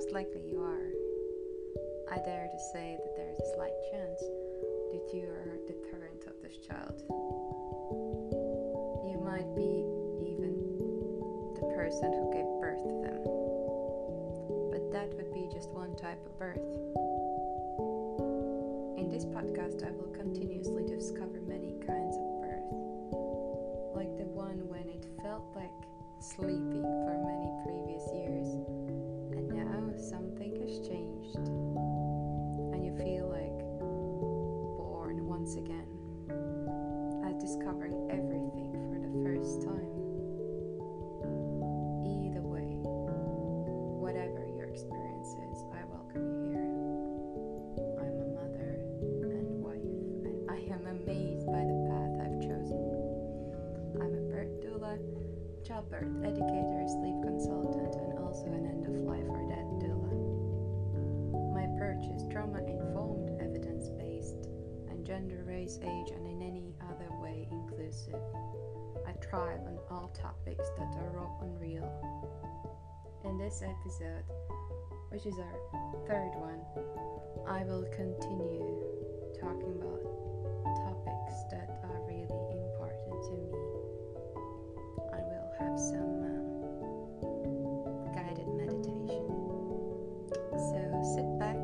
most likely you are. I dare to say that there is a slight chance that you are the parent of this child. You might be even the person who gave birth to them. But that would be just one type of birth. In this podcast, I will continuously discover many kinds of birth, like the one when it felt like sleeping for many previous years, childbirth educator, sleep consultant, and also an end of life or death doula. My approach is trauma informed, evidence based, and gender, race, age, and in any other way inclusive. I thrive on all topics that are raw and real. In this episode, which is our third one, I will continue talking about topics that are really important to me. Some um, guided meditation. So sit back.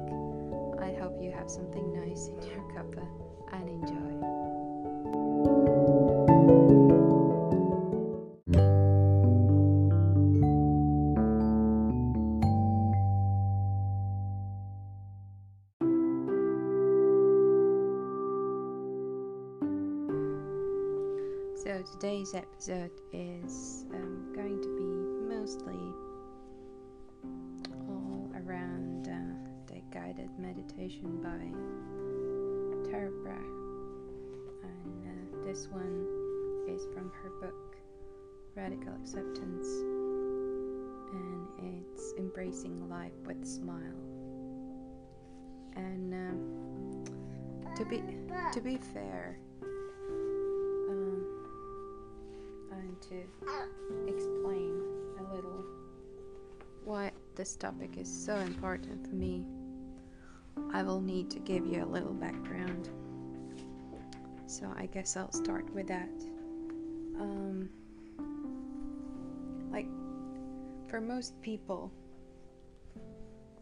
I hope you have something nice in your cuppa and enjoy. Today's episode is um, going to be mostly all around uh, the guided meditation by Tara Brach. And uh, this one is from her book Radical Acceptance, and it's Embracing Life with a Smile. And um, to be to be fair, and to explain a little why this topic is so important for me, I will need to give you a little background. So I guess I'll start with that. Um, like, for most people,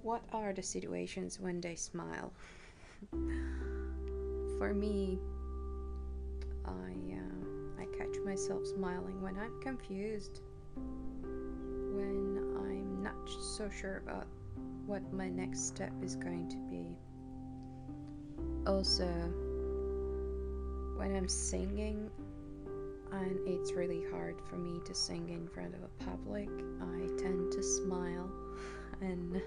what are the situations when they smile? for me, I uh, I catch myself smiling when I'm confused, when I'm not so sure about what my next step is going to be. Also, when I'm singing and it's really hard for me to sing in front of a public, I tend to smile, and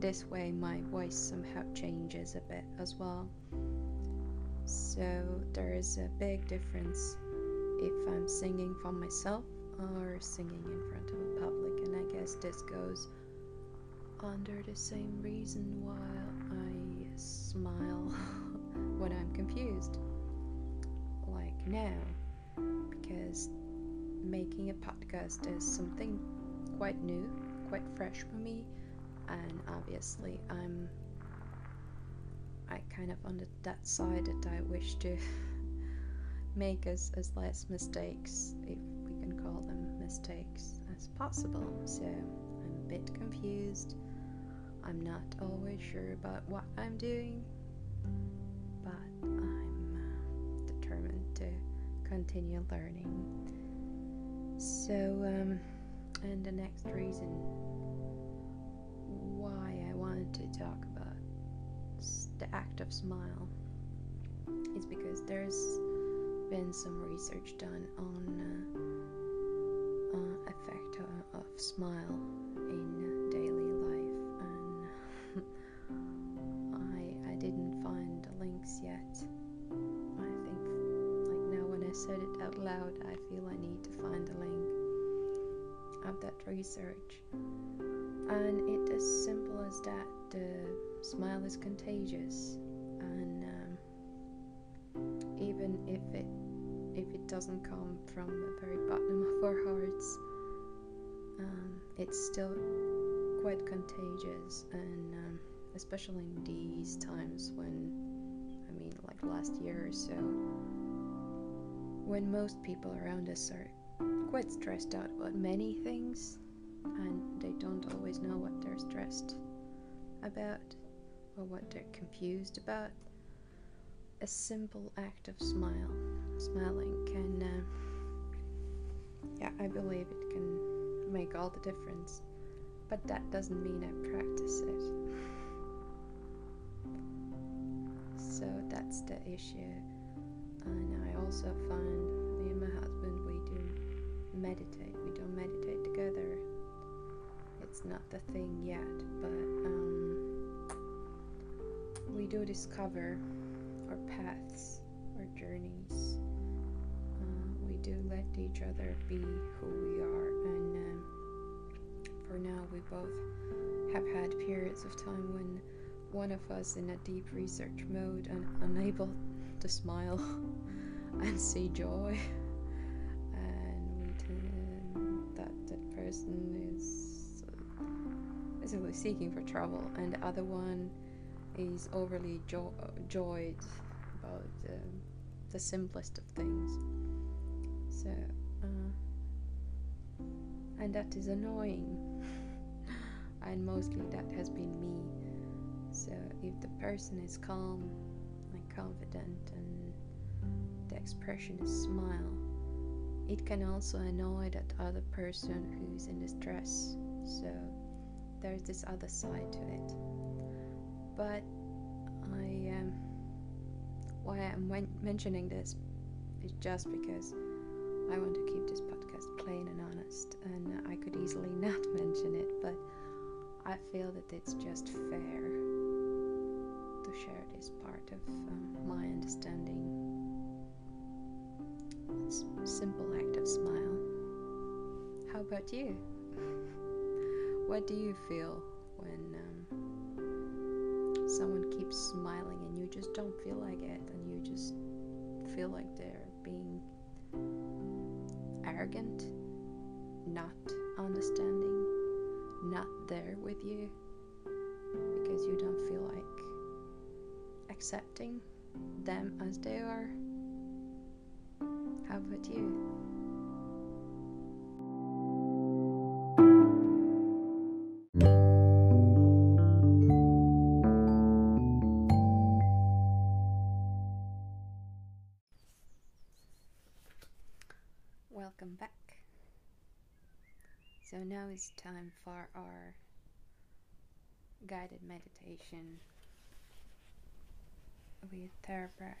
this way my voice somehow changes a bit as well. So there is a big difference if I'm singing for myself or singing in front of a public, and I guess this goes under the same reason why I smile when I'm confused, like now, because making a podcast is something quite new, quite fresh for me, and obviously I'm I kind of on the, that side that I wish to make as, as less mistakes, if we can call them mistakes, as possible. So I'm a bit confused. I'm not always sure about what I'm doing, but I'm uh, determined to continue learning. So, um, and the next reason why I wanted to talk about the act of smile is because there's been some research done on uh, uh, effect of, of smile in daily life, and I I didn't find links yet. I think like now when I said it out loud, I feel I need to find a link of that research. And it as simple as that. The smile is contagious, even if it if it doesn't come from the very bottom of our hearts, um, it's still quite contagious, and um, especially in these times when, I mean, like last year or so, when most people around us are quite stressed out about many things and they don't always know what they're stressed about or what they're confused about. A simple act of smile, smiling can, uh, yeah, I believe it can make all the difference. But that doesn't mean I practice it. So that's the issue. And I also find me and my husband, we do meditate. We don't meditate together. It's not the thing yet, but um, we do discover our paths, our journeys. Uh, we do let each other be who we are, and um, for now, we both have had periods of time when one of us in a deep research mode and unable to smile and see joy and that that person is basically seeking for trouble and the other one is overly jo- joyed about the simplest of things so uh, and that is annoying and mostly that has been me so if the person is calm and confident and the expression is smile, it can also annoy that other person who's in distress. So there's this other side to it. But I um, why I'm mentioning this is just because I want to keep this podcast plain and honest, and I could easily not mention it, but I feel that it's just fair to share this part of um, my understanding. It's a simple act of smile. How about you? What do you feel when um, someone keeps smiling and you just don't feel like it, and you just feel like they're being arrogant, not understanding, not there with you because you don't feel like accepting them as they are? How about you? Now it's time for our guided meditation with Tara Brach.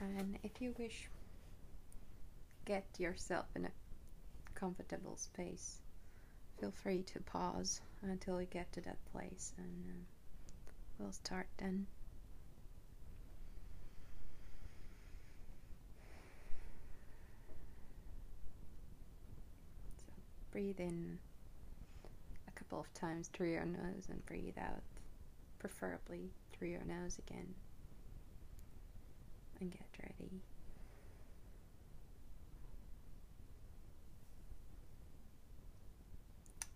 And if you wish, get yourself in a comfortable space. Feel free to pause until you get to that place, and uh, we'll start then. Breathe in a couple of times through your nose and breathe out, preferably through your nose again. And get ready.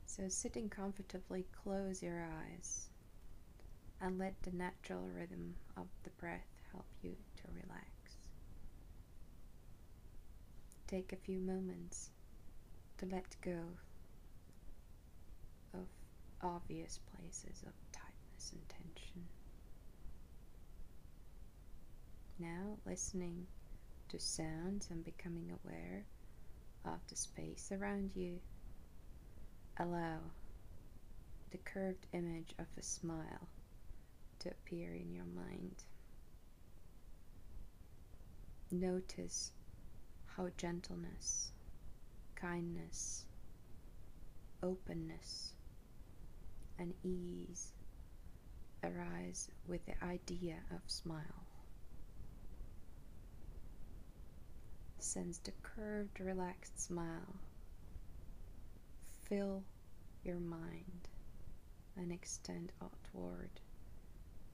So, sitting comfortably, close your eyes and let the natural rhythm of the breath help you to relax. Take a few moments to let go of obvious places of tightness and tension. Now, listening to sounds and becoming aware of the space around you, allow the curved image of a smile to appear in your mind. Notice how gentleness, kindness, openness, and ease arise with the idea of smile. Sense the curved, relaxed smile fill your mind and extend outward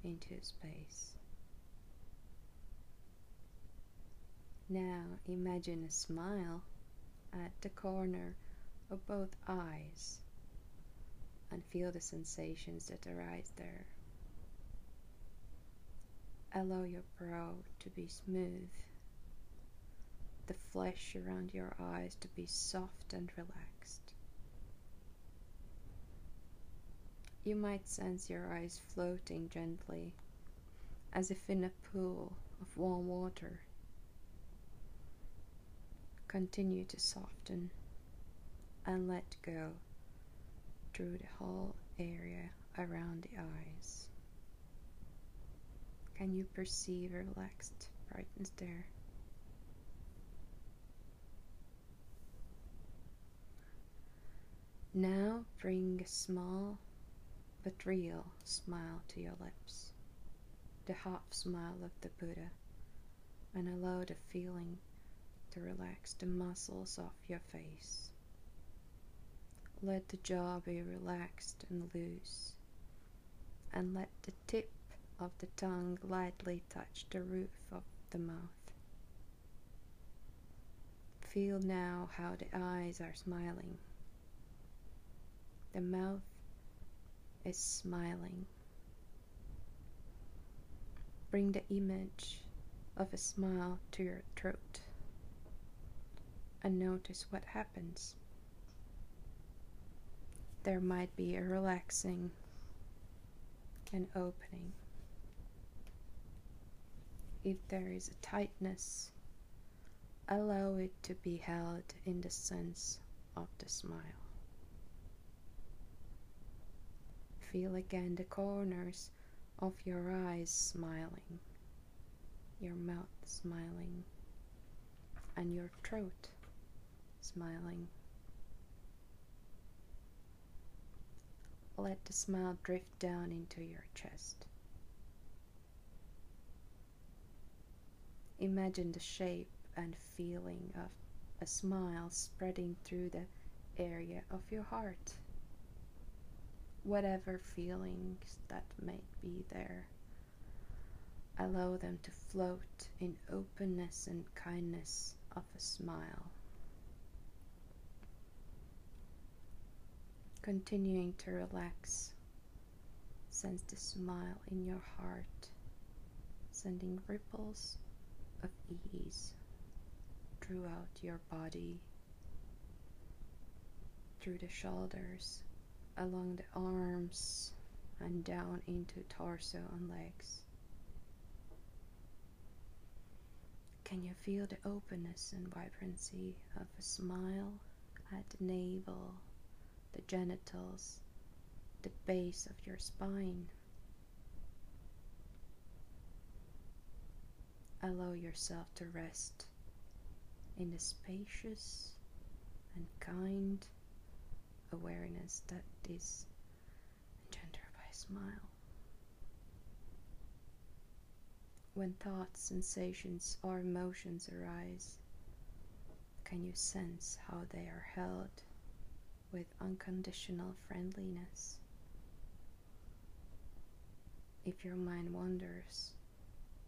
into space. Now imagine a smile at the corner of both eyes and feel the sensations that arise there. Allow your brow to be smooth, the flesh around your eyes to be soft and relaxed. You might sense your eyes floating gently, as if in a pool of warm water. Continue to soften and let go through the whole area around the eyes. Can you perceive a relaxed brightness there? Now bring a small but real smile to your lips, the half smile of the Buddha, and allow the feeling to relax the muscles of your face. Let the jaw be relaxed and loose, and let the tip of the tongue lightly touch the roof of the mouth. Feel now how the eyes are smiling. The mouth is smiling. Bring the image of a smile to your throat and notice what happens there might be a relaxing and opening. If there is a tightness, allow it to be held in the sense of the smile. Feel again the corners of your eyes smiling, your mouth smiling, and your throat smiling. Let the smile drift down into your chest. Imagine the shape and feeling of a smile spreading through the area of your heart. Whatever feelings that may be there, allow them to float in openness and kindness of a smile. Continuing to relax, sense the smile in your heart, sending ripples of ease throughout your body, through the shoulders, along the arms, and down into torso and legs. Can you feel the openness and vibrancy of a smile at the navel? The genitals, the base of your spine. Allow yourself to rest in the spacious and kind awareness that is engendered by a smile. When thoughts, sensations, or emotions arise, can you sense how they are held with unconditional friendliness. If your mind wanders,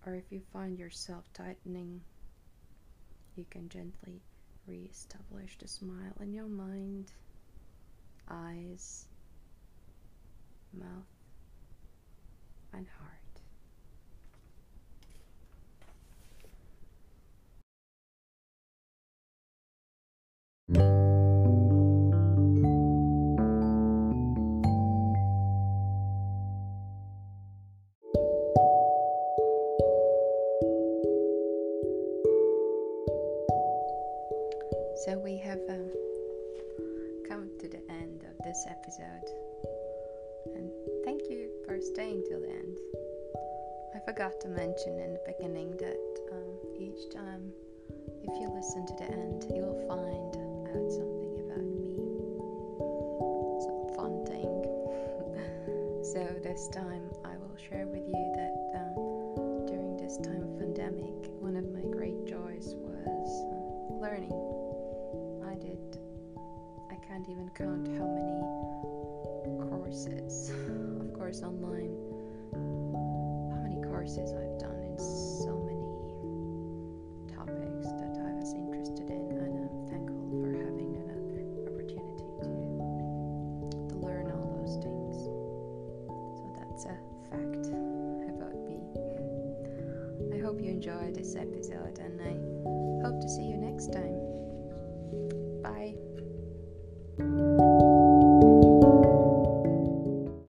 or if you find yourself tightening, you can gently re establish the smile in your mind, eyes, mouth, and heart. End. I forgot to mention in the beginning that um, each time, if you listen to the end, you will find out something about me, some fun thing. so this time, I will share with you that um, during this time of pandemic, one of my great joys was uh, learning I did. I can't even count how many courses, of course, online, courses I've done in so many topics that I was interested in, and I'm thankful for having another opportunity to, to learn all those it's a fact about me. I hope you enjoyed this episode and I hope to see you next time.